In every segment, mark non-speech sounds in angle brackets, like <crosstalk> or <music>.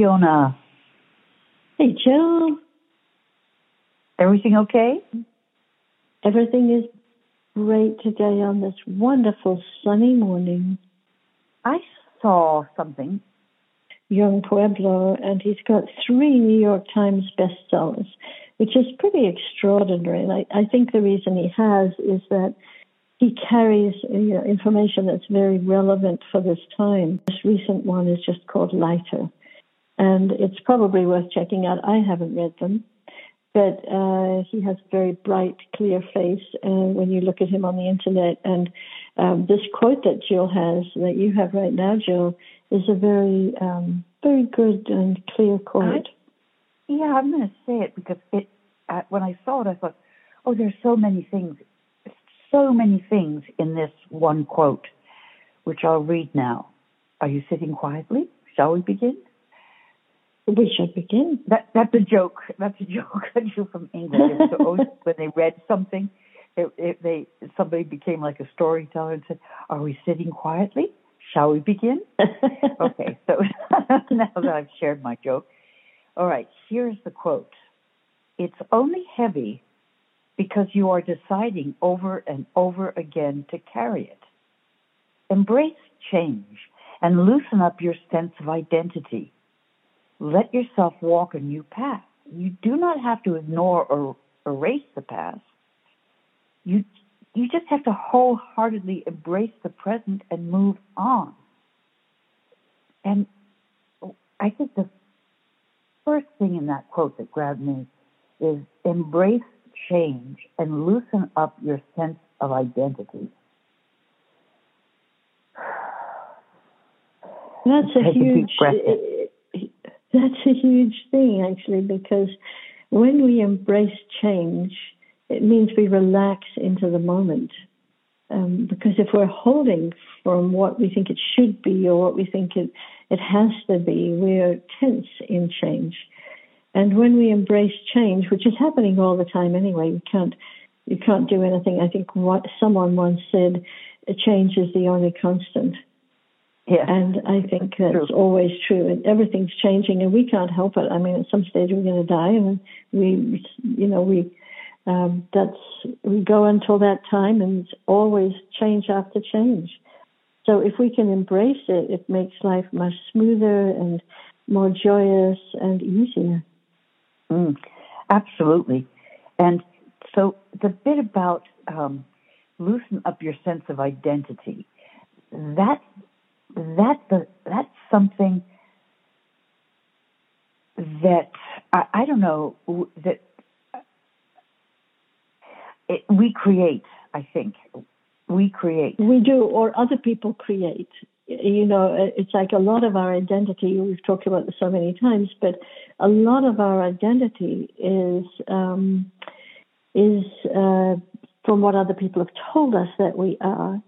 Fiona. Hey, Jill. Everything okay? Everything is great today on this wonderful sunny morning. I saw something. Yung Pueblo, and he's got three New York Times bestsellers, which is pretty extraordinary. And I, I think the reason he has is that he carries uh, you know, information that's very relevant for this time. This recent one is just called Lighter, and it's probably worth checking out. I haven't read them, but uh, he has a very bright, clear face and when you look at him on the internet. And um, this quote that Jill has, that you have right now, Jill, is a very, um, very good and clear quote. I, yeah, I'm going to say it because it. Uh, when I saw it, I thought, "Oh, there's so many things so many things in this one quote, which I'll read now. Are you sitting quietly? Shall we begin? We should begin. That, that's a joke. That's a joke. <laughs> I do from England. so <laughs> when they read something, it, it, they somebody became like a storyteller and said, "Are we sitting quietly? Shall we begin?" <laughs> okay, so now that I've shared my joke, all right. Here's the quote. It's only heavy because you are deciding over and over again to carry it. Embrace change and loosen up your sense of identity. Let yourself walk a new path. You do not have to ignore or erase the past. You, you just have to wholeheartedly embrace the present and move on. And I think the first thing in that quote that grabbed me is embrace change and loosen up your sense of identity. That's a huge. That's a huge thing, actually, because when we embrace change, it means we relax into the moment. Um, because if we're holding from what we think it should be or what we think it, it has to be, we're tense in change. And when we embrace change, which is happening all the time anyway, you can't you can't do anything. I think what someone once said, change is the only constant. Yeah. And I think that's true. always true. And everything's changing, and we can't help it. I mean, at some stage we're going to die, and we, you know, we um, that's we go until that time, and it's always change after change. So if we can embrace it, it makes life much smoother and more joyous and easier. Mm, absolutely. And so the bit about um, loosen up your sense of identity, that that the, that's something that I, I don't know that it, we create. I think we create. We do, or other people create you know, it's like a lot of our identity, we've talked about this so many times, but a lot of our identity is, um, is uh, from what other people have told us that we are.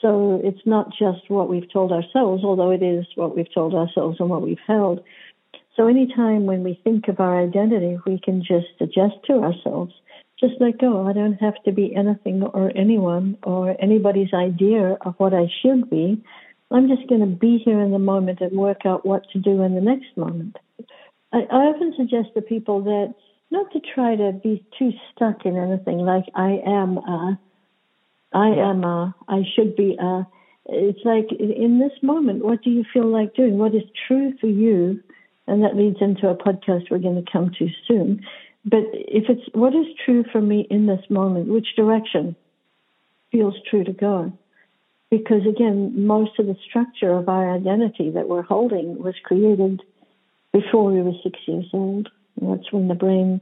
So it's not just what we've told ourselves, although it is what we've told ourselves and what we've held. So anytime when we think of our identity, we can just adjust to ourselves. Just let go. I don't have to be anything or anyone or anybody's idea of what I should be. I'm just going to be here in the moment and work out what to do in the next moment. I, I often suggest to people that not to try to be too stuck in anything like I am a, I am a, I should be a. It's like in this moment, what do you feel like doing? What is true for you? And that leads into a podcast we're going to come to soon. But if it's what is true for me in this moment, which direction feels true to go? because again, most of the structure of our identity that we're holding was created before we were six years old. that's when the brain,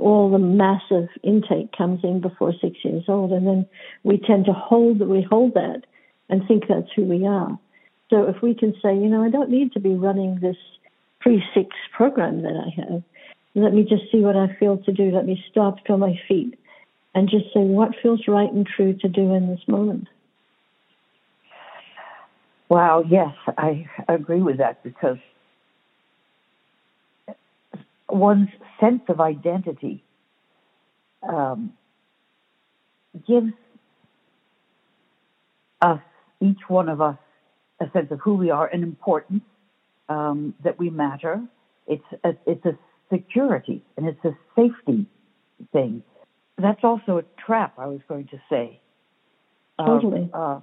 all the massive intake comes in before six years old, and then we tend to hold that we hold that and think that's who we are. So if we can say, you know, I don't need to be running this pre-six program that I have. Let me just see what I feel to do. Let me stop, feel my feet, and just say what feels right and true to do in this moment. Wow, yes, I agree with that because one's sense of identity um, gives us, each one of us, a sense of who we are and importance. um, that we matter. It's a, it's a security and it's a safety thing. That's also a trap. I was going to say. Totally. Uh,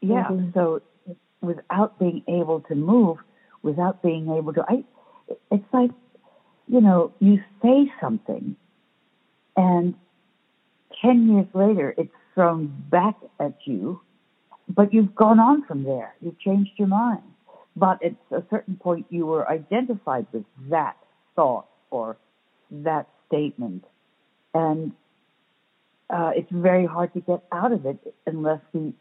yeah. Totally. So without being able to move, without being able to, I, it's like, you know, you say something, and ten years later, it's thrown back at you, but you've gone on from there. You've changed your mind. But at a certain point, you were identified with that thought or that statement. And uh, it's very hard to get out of it unless we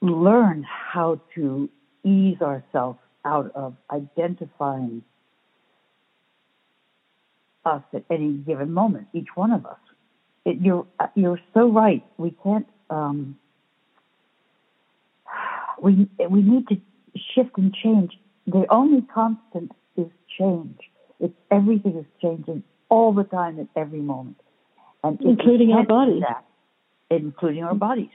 learn how to ease ourselves out of identifying us at any given moment, each one of us. It, you're you're so right. We can't. Um, we we need to shift and change. The only constant is change. It's everything is changing all the time at every moment, and including our bodies, that, including our bodies.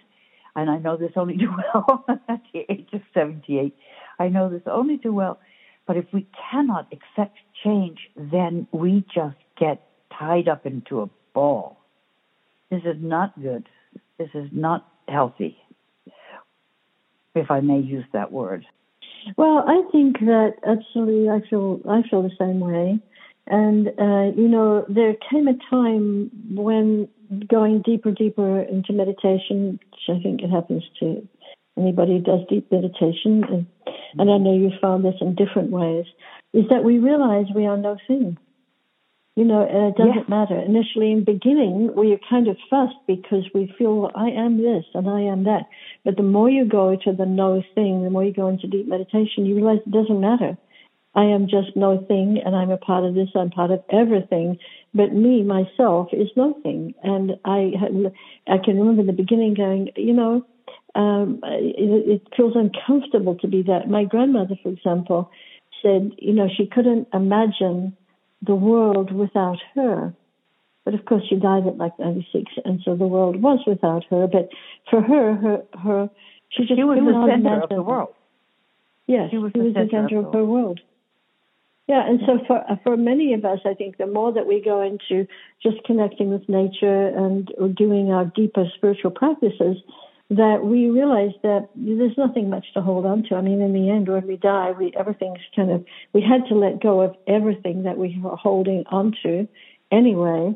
And I know this only <laughs> too well at the age of 78. I know this only too well. But if we cannot accept change, then we just get tied up into a ball. This is not good. This is not healthy, if I may use that word. Well, I think that absolutely. I feel I feel the same way, and uh, you know, there came a time when going deeper, deeper into meditation, which I think it happens to anybody who does deep meditation, and, and I know you found this in different ways, is that we realize we are no thing. You know, and it doesn't Yes. matter. Initially, in beginning, we are kind of fussed because we feel I am this and I am that. But the more you go to the no thing, the more you go into deep meditation, you realize it doesn't matter. I am just no thing, and I'm a part of this. I'm part of everything. But me, myself, is nothing. And I, I can remember in the beginning going, you know, um, it, it feels uncomfortable to be that. My grandmother, for example, said, you know, she couldn't imagine the world without her. But of course, she died at like 96, and so the world was without her. But for her, her, her, she just She was the center of imagine the world. Yes, She was she the was the center of of her world. Yeah, and so for for many of us, I think the more that we go into just connecting with nature and doing our deeper spiritual practices, that we realize that there's nothing much to hold on to. I mean, in the end, when we die, we everything's kind of we had to let go of everything that we were holding onto anyway.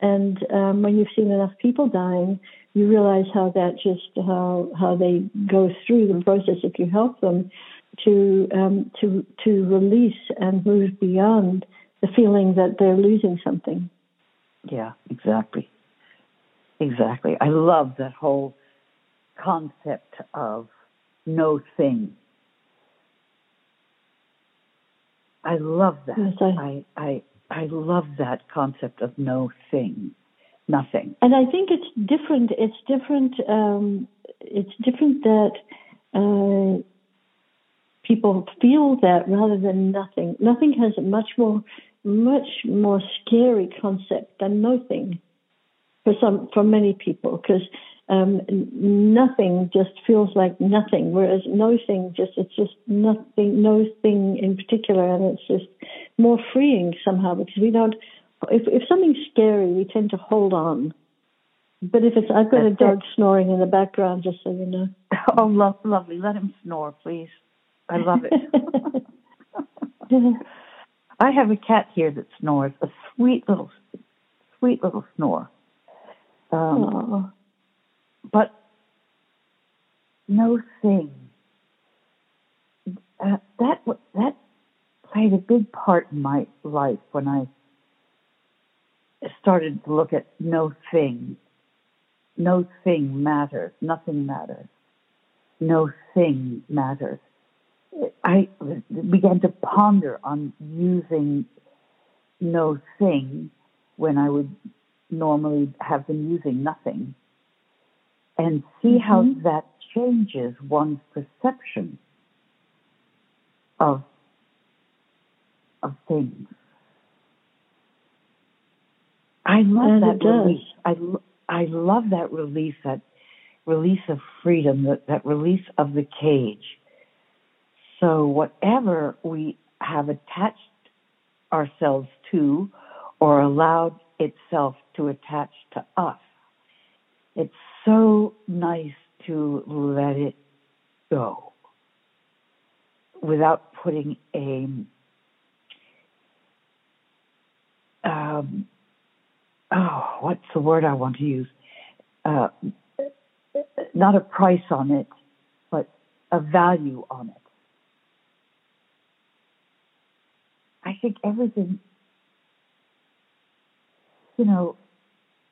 And um, when you've seen enough people dying, you realize how that just how how they go through the process if you help them to um, to to release and move beyond the feeling that they're losing something. Yeah, exactly. Exactly. I love that whole concept of no thing. I love that. Yes, I, I I love that concept of no thing, nothing. And I think it's different. It's different. Um, it's different that uh, people feel that rather than nothing. Nothing has a much more, much more scary concept than nothing for some, for many people, because um, nothing just feels like nothing, whereas no thing just it's just nothing, no thing in particular, and it's just more freeing somehow because we don't. If if something's scary, we tend to hold on. But if it's, I've got a dog it. snoring in the background, just so you know. <laughs> Oh, love, lovely. Let him snore, please. I love it. <laughs> I have a cat here that snores, a sweet little, sweet little snore. Um. But no thing. Uh, that that played a big part in my life when I started to look at no thing. No thing matters. Nothing matters. No thing matters. I began to ponder on using no thing when I would normally have been using nothing and see how Mhm. that changes one's perception of of things. I love And that release. I, I love that release, that release of freedom, that, that release of the cage. So whatever we have attached ourselves to or allowed itself to attach to us, it's so nice to let it go without putting a um, oh, what's the word I want to use? Uh, not a price on it, but a value on it. I think everything, you know,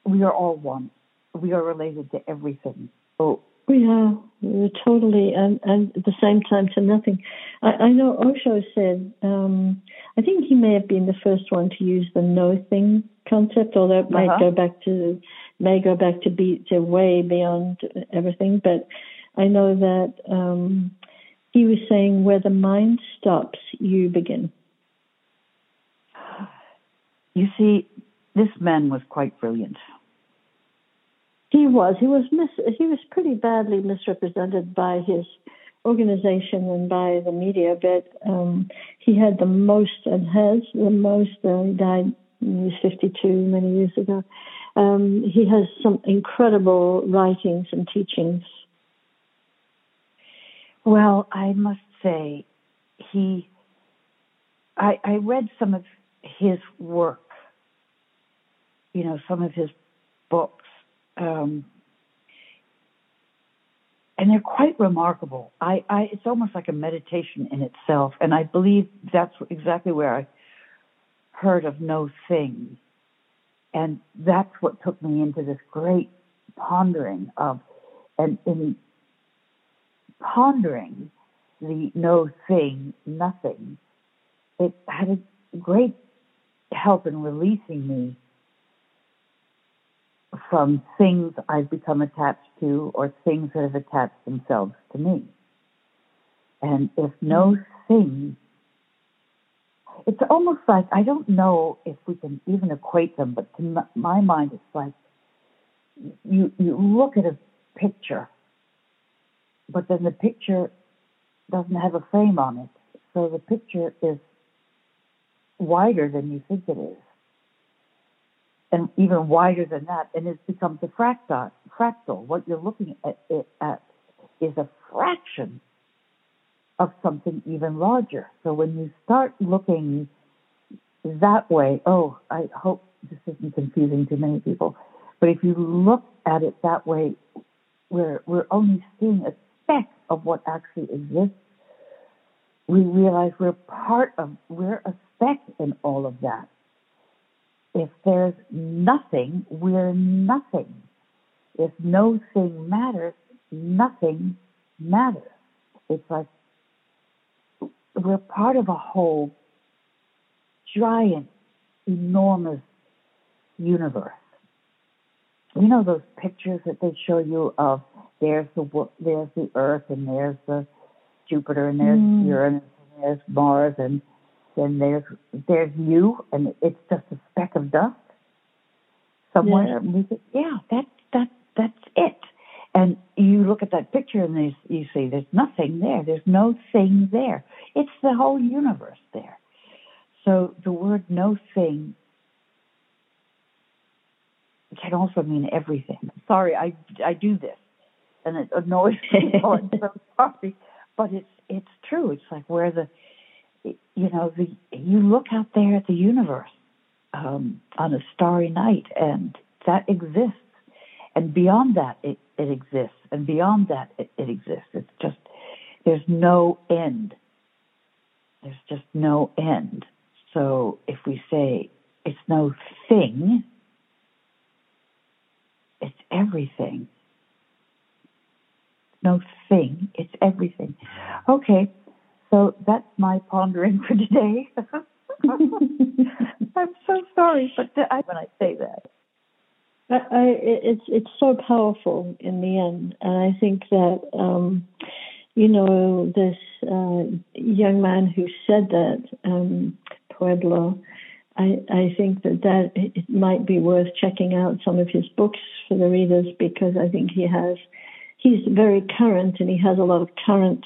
we are all one. We are related to everything. So we are we're totally, and, and at the same time to nothing. I, I know Osho said, um, I think he may have been the first one to use the no thing concept, although it uh-huh. go back to may go back to be to way beyond everything. But I know that um, he was saying where the mind stops, you begin. You see, this man was quite brilliant. He was. He was mis. He was pretty badly misrepresented by his organization and by the media. But um, he had the most and has the most. Uh, he died. He was 52 many years ago. Um, he has some incredible writings and teachings. Well, I must say, he. I, I read some of his work. You know, some of his books um, and they're quite remarkable. I, I, it's almost like a meditation in itself, and I believe that's exactly where I heard of no thing, and that's what took me into this great pondering of, and in pondering the no thing, nothing, it had a great help in releasing me from things I've become attached to or things that have attached themselves to me. And if no mm-hmm. thing, it's almost like I don't know if we can even equate them, but to my mind, it's like you you look at a picture, but then the picture doesn't have a frame on it, so the picture is wider than you think it is and even wider than that, and it becomes a fractal. Fractal. What you're looking at, at is a fraction of something even larger. So when you start looking that way, oh, I hope this isn't confusing to many people, but if you look at it that way, where we're only seeing a speck of what actually exists, we realize we're part of, we're a speck in all of that if there's nothing, we're nothing. If no thing matters, nothing matters. It's like we're part of a whole giant, enormous universe. You know those pictures that they show you of there's the there's the Earth and there's the Jupiter and there's mm. Uranus and there's Mars and and there's there's you, and it's just a speck of dust somewhere. Yeah. Say, yeah, that that that's it. And you look at that picture and there's, you see there's nothing there. There's no thing there. It's the whole universe there. So the word no thing can also mean everything. Sorry, I, I do this and it annoys people. <laughs> I'm so sorry. But it's, it's true. It's like where the, you know, the, you look out there at the universe um, on a starry night, and that exists. And beyond that, it, it exists. And beyond that, it, it exists. It's just, there's no end. There's just no end. So if we say it's no thing, it's everything. No thing, it's everything. Okay, so that's my pondering for today. <laughs> I'm so sorry, but I, when I say that. I, I, it's it's so powerful in the end, and I think that um, you know this uh, young man who said that um, Pueblo. I, I think that that it might be worth checking out some of his books for the readers because I think he has he's very current and he has a lot of current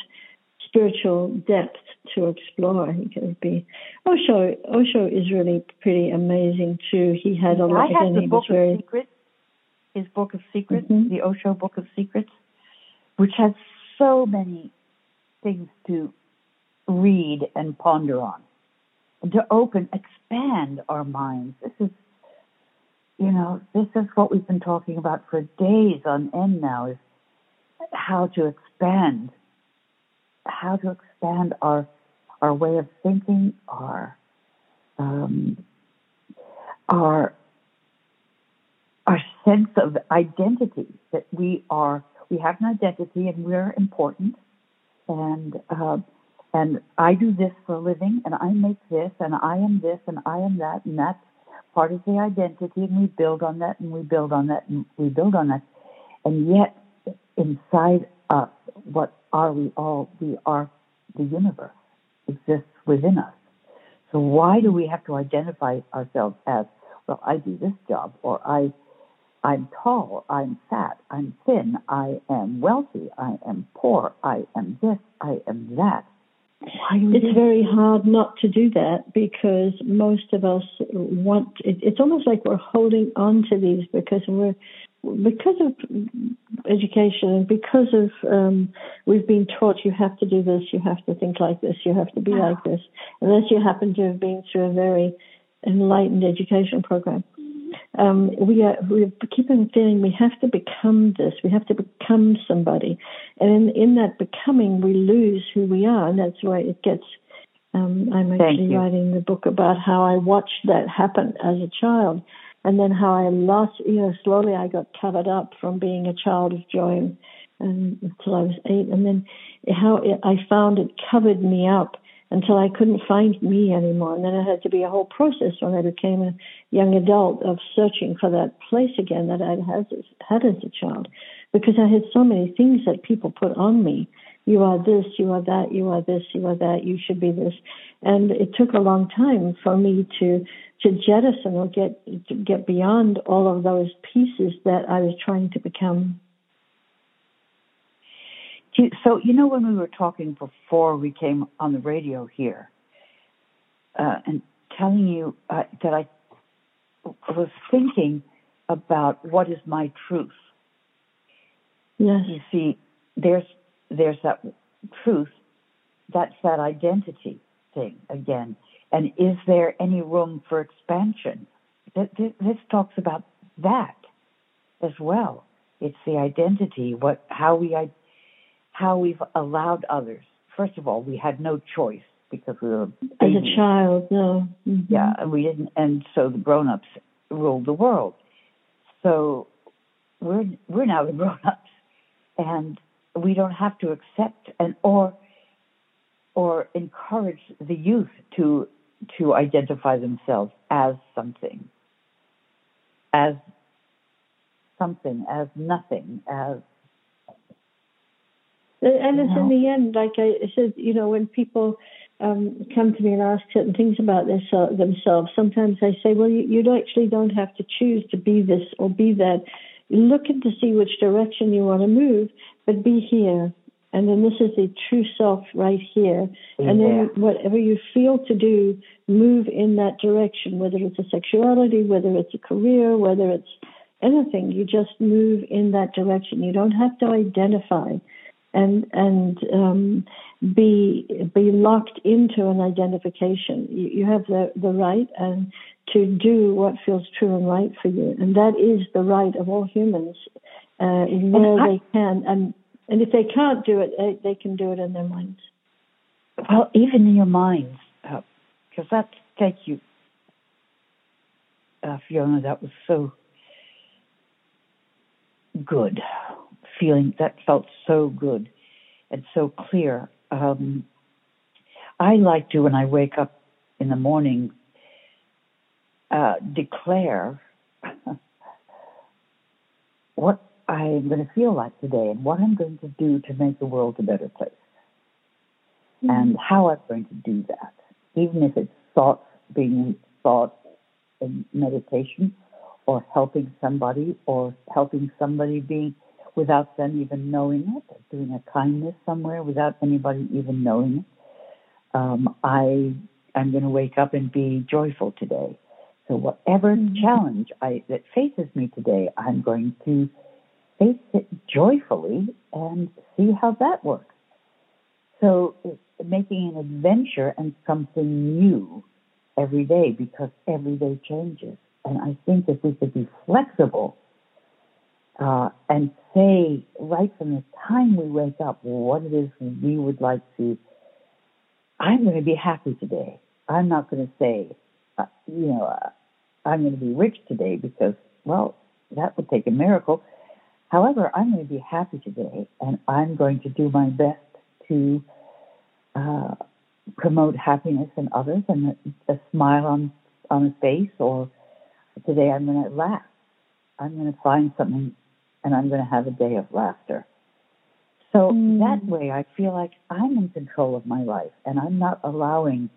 spiritual depth to explore. I think it would be Osho. Osho is really pretty amazing too. He had a lot. I have the book very, of secrets. His book of secrets, Mhm. the Osho book of secrets, which has so many things to read and ponder on, and to open, expand our minds. This is, you know, this is what we've been talking about for days on end now. Is how to expand, how to expand our our way of thinking, our um, our our sense of identity that we are we have an identity and we're important. And uh, and I do this for a living and I make this and I am this and I am that and that's part of the identity and we build on that and we build on that and we build on that. And yet inside us what are we all we are the universe exists within us so why do we have to identify ourselves as well I do this job or I I'm tall, I'm fat, I'm thin, I am wealthy, I am poor, I am this, I am that. Why do we It's very hard not to do that because most of us want. It, it's almost like we're holding on to these because we're because of education and because of um, we've been taught you have to do this, you have to think like this, you have to be like this, unless you happen to have been through a very enlightened education program. Um, we are we keep on feeling we have to become this, we have to become somebody, and in, in that becoming we lose who we are, and that's why it gets. Um, I'm actually writing the book about how I watched that happen as a child, and then how I lost. You know, slowly I got covered up from being a child of joy, and until I was eight, and then how I found it covered me up until I couldn't find me anymore. And then it had to be a whole process when I became a young adult of searching for that place again that I'd had as a child. Because I had so many things that people put on me. You are this, you are that, you are this, you are that, you should be this. And it took a long time for me to to jettison or get to get beyond all of those pieces that I was trying to become. So you know when we were talking before we came on the radio here, uh, and telling you uh, that I was thinking about what is my truth. Yes. You see, there's there's that truth, that's that identity thing again. And is there any room for expansion? Th- th- This talks about that as well. It's the identity, what how we, how we've allowed others. First of all, we had no choice because we were As a child, no. Mhm. Yeah, and we didn't, and so the grown-ups ruled the world. So we're we're now the <laughs> grown-ups, and we don't have to accept and or or encourage the youth to to identify themselves as something, as something, as nothing, as And it's in the end, like I said, you know, when people um, come to me and ask certain things about this, uh, themselves, sometimes I say, well, you, you actually don't have to choose to be this or be that. Look at to see which direction you want to move, but be here. And then this is the true self right here. And then whatever you feel to do, move in that direction, whether it's a sexuality, whether it's a career, whether it's anything. You just move in that direction. You don't have to identify and and um, be be locked into an identification. You, you have the the right and to do what feels true and right for you, and that is the right of all humans uh, where I- they can. And and if they can't do it, they, they can do it in their minds. Well, even in your minds, because that thank you, uh, Fiona. That was so good. Feeling that felt so good and so clear. Um, I like to, when I wake up in the morning, uh, declare what I'm going to feel like today and what I'm going to do to make the world a better place and how I'm going to do that, even if it's thoughts being thought in meditation or helping somebody or helping somebody being without them even knowing it, doing a kindness somewhere without anybody even knowing it. Um, I am going to wake up and be joyful today. So whatever mm-hmm. challenge I, that faces me today, I'm going to face it joyfully and see how that works. So making an adventure and something new every day because every day changes. And I think if we could be flexible uh, and say right from the time we wake up what it is we would like to, I'm going to be happy today. I'm not going to say, uh, you know, uh, I'm going to be rich today because, well, that would take a miracle. However, I'm going to be happy today and I'm going to do my best to uh, promote happiness in others and a, a smile on, on a face or today I'm going to laugh. I'm going to find something and I'm going to have a day of laughter. So mm. that way I feel like I'm in control of my life and I'm not allowing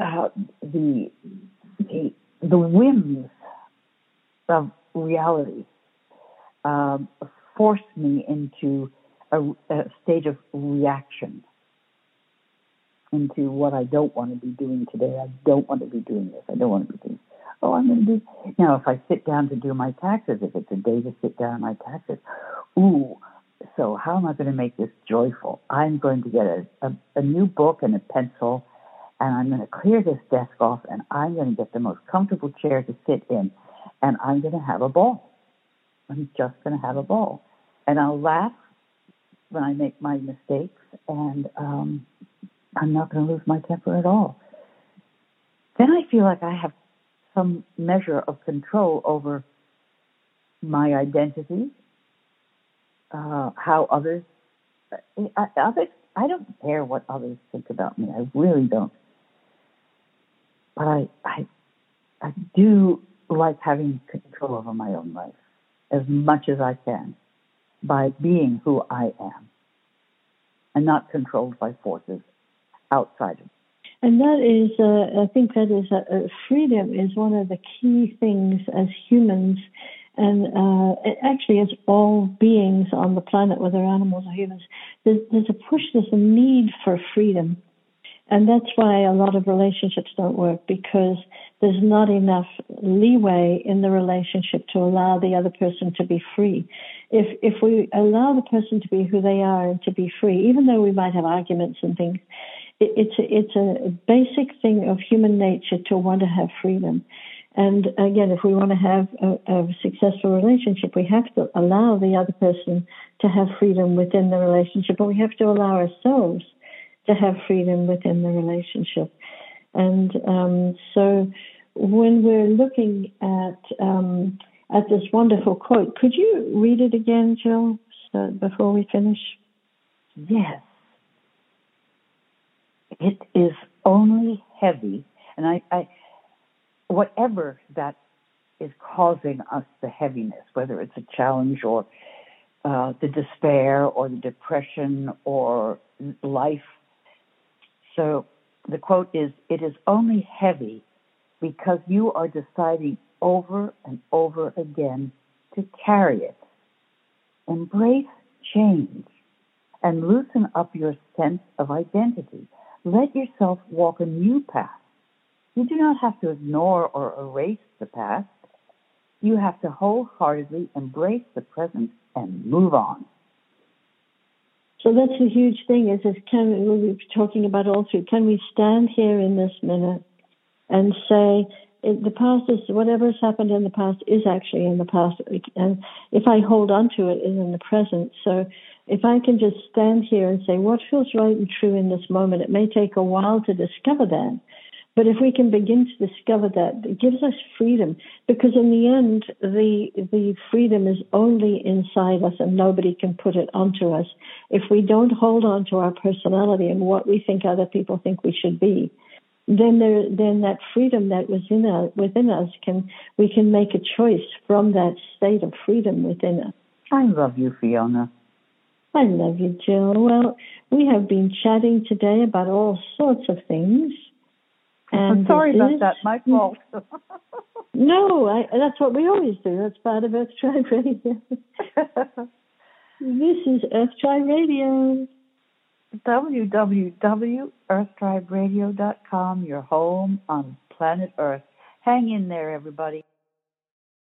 uh, the, the, the whims of reality um, force me into a, a of reaction into what I don't want to be doing today. I don't want to be doing this. I don't want to be doing. Oh, I'm going to do. Now, if I sit down to do my taxes, if it's a day to sit down my taxes, ooh. So how am I going to make this joyful? I'm going to get a, a, a new book and a pencil, and I'm going to clear this desk off, and I'm going to get the most comfortable chair to sit in, and I'm going to have a ball. I'm just going to have a ball, and I'll laugh when I make my mistakes, and um, I'm not going to lose my temper at all. Then I feel like I have some measure of control over my identity, uh, how others, I, others, I don't care what others think about me. I really don't. But I, I, I do like having control over my own life as much as I can by being who I am and not controlled by forces outside of me. And that is, uh, I think that is, uh, uh, freedom is one of the key things as humans, and uh, actually as all beings on the planet, whether animals or humans. There's, there's a push, there's a need for freedom. And that's why a lot of relationships don't work because there's not enough leeway in the relationship to allow the other person to be free. If if we allow the person to be who they are and to be free, even though we might have arguments and things, it, it's a, it's a basic thing of human nature to want to have freedom. And again, if we want to have a, a successful relationship, we have to allow the other person to have freedom within the relationship, but we have to allow ourselves to have freedom within the relationship. And um, so when we're looking at um, at this wonderful quote, could you read it again, Jill, so before we finish? Yes. It is only heavy, and I, I whatever that is causing us the heaviness, whether it's a challenge or uh, the despair or the depression or life so the quote is It is only heavy because you are deciding over and over again to carry it. Embrace change and loosen up your sense of identity. Let yourself walk a new path. You do not have to ignore or erase the past. You have to wholeheartedly embrace the present and move on. So that's a huge thing. Is is can we were talking about all through? Can we stand here in this minute and say the past is whatever has happened in the past is actually in the past, and if I hold on to it, is in the present. So if I can just stand here and say what feels right and true in this moment, it may take a while to discover that, but if we can begin to discover that, it gives us freedom because in the end, the, the freedom is only inside us and nobody can put it onto us. If we don't hold on to our personality and what we think other people think we should be, then there, then that freedom that was in us, within us can, we can make a choice from that state of freedom within us. I love you, Fiona. I love you, Jill. Well, we have been chatting today about all sorts of things. And I'm sorry about is, that. My <laughs> fault. No, I, that's what we always do. That's part of Earth Tribe Radio. <laughs> this is Earth Tribe Radio. www.earthtriberadio.com, your home on planet Earth. Hang in there, everybody.